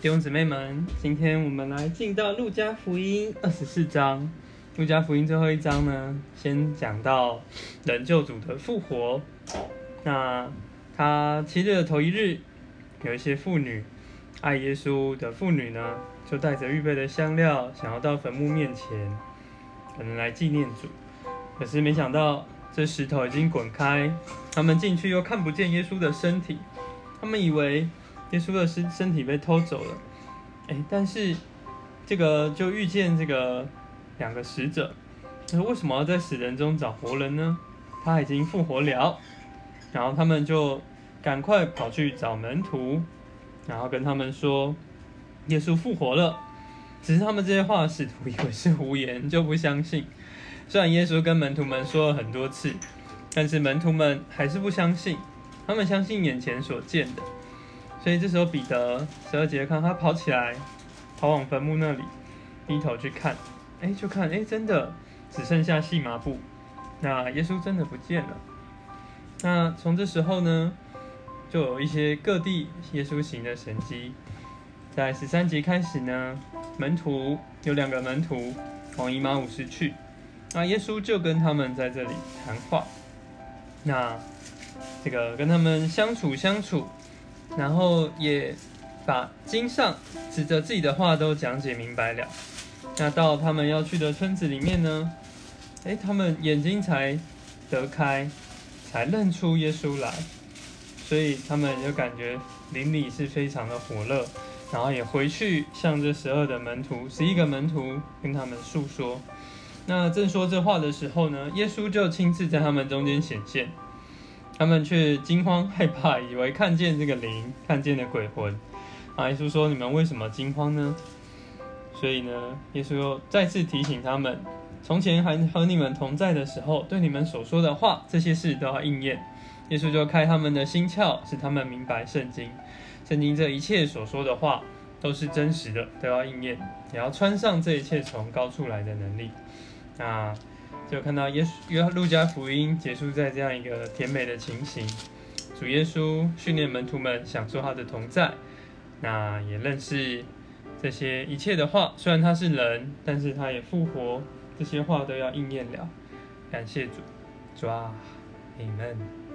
弟兄姊妹们，今天我们来进到路加福音二十四章。路加福音最后一章呢，先讲到人救主的复活。那他七日的头一日，有一些妇女爱耶稣的妇女呢，就带着预备的香料，想要到坟墓面前，可能来纪念主。可是没想到，这石头已经滚开，他们进去又看不见耶稣的身体，他们以为。耶稣的身身体被偷走了，哎，但是这个就遇见这个两个使者，他说为什么要在死人中找活人呢？他已经复活了，然后他们就赶快跑去找门徒，然后跟他们说耶稣复活了。只是他们这些话使徒以为是胡言，就不相信。虽然耶稣跟门徒们说了很多次，但是门徒们还是不相信，他们相信眼前所见的。所以这时候彼得十二节看他跑起来，跑往坟墓那里，低头去看，哎，就看，哎，真的只剩下细麻布，那耶稣真的不见了。那从这时候呢，就有一些各地耶稣行的神迹，在十三节开始呢，门徒有两个门徒往以马五斯去，那耶稣就跟他们在这里谈话，那这个跟他们相处相处。然后也把经上指着自己的话都讲解明白了。那到他们要去的村子里面呢，哎，他们眼睛才得开，才认出耶稣来，所以他们就感觉邻里是非常的火热。然后也回去向这十二的门徒、十一个门徒跟他们诉说。那正说这话的时候呢，耶稣就亲自在他们中间显现。他们却惊慌害怕，以为看见这个灵，看见了鬼魂。啊，耶稣说：“你们为什么惊慌呢？”所以呢，耶稣又再次提醒他们：从前还和你们同在的时候，对你们所说的话，这些事都要应验。耶稣就开他们的心窍，使他们明白圣经。圣经这一切所说的话都是真实的，都要应验，也要穿上这一切从高处来的能力。那。就看到耶稣约路加福音结束在这样一个甜美的情形，主耶稣训练门徒们享受他的同在，那也认识这些一切的话。虽然他是人，但是他也复活，这些话都要应验了。感谢主，主啊，你们。